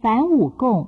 凡五供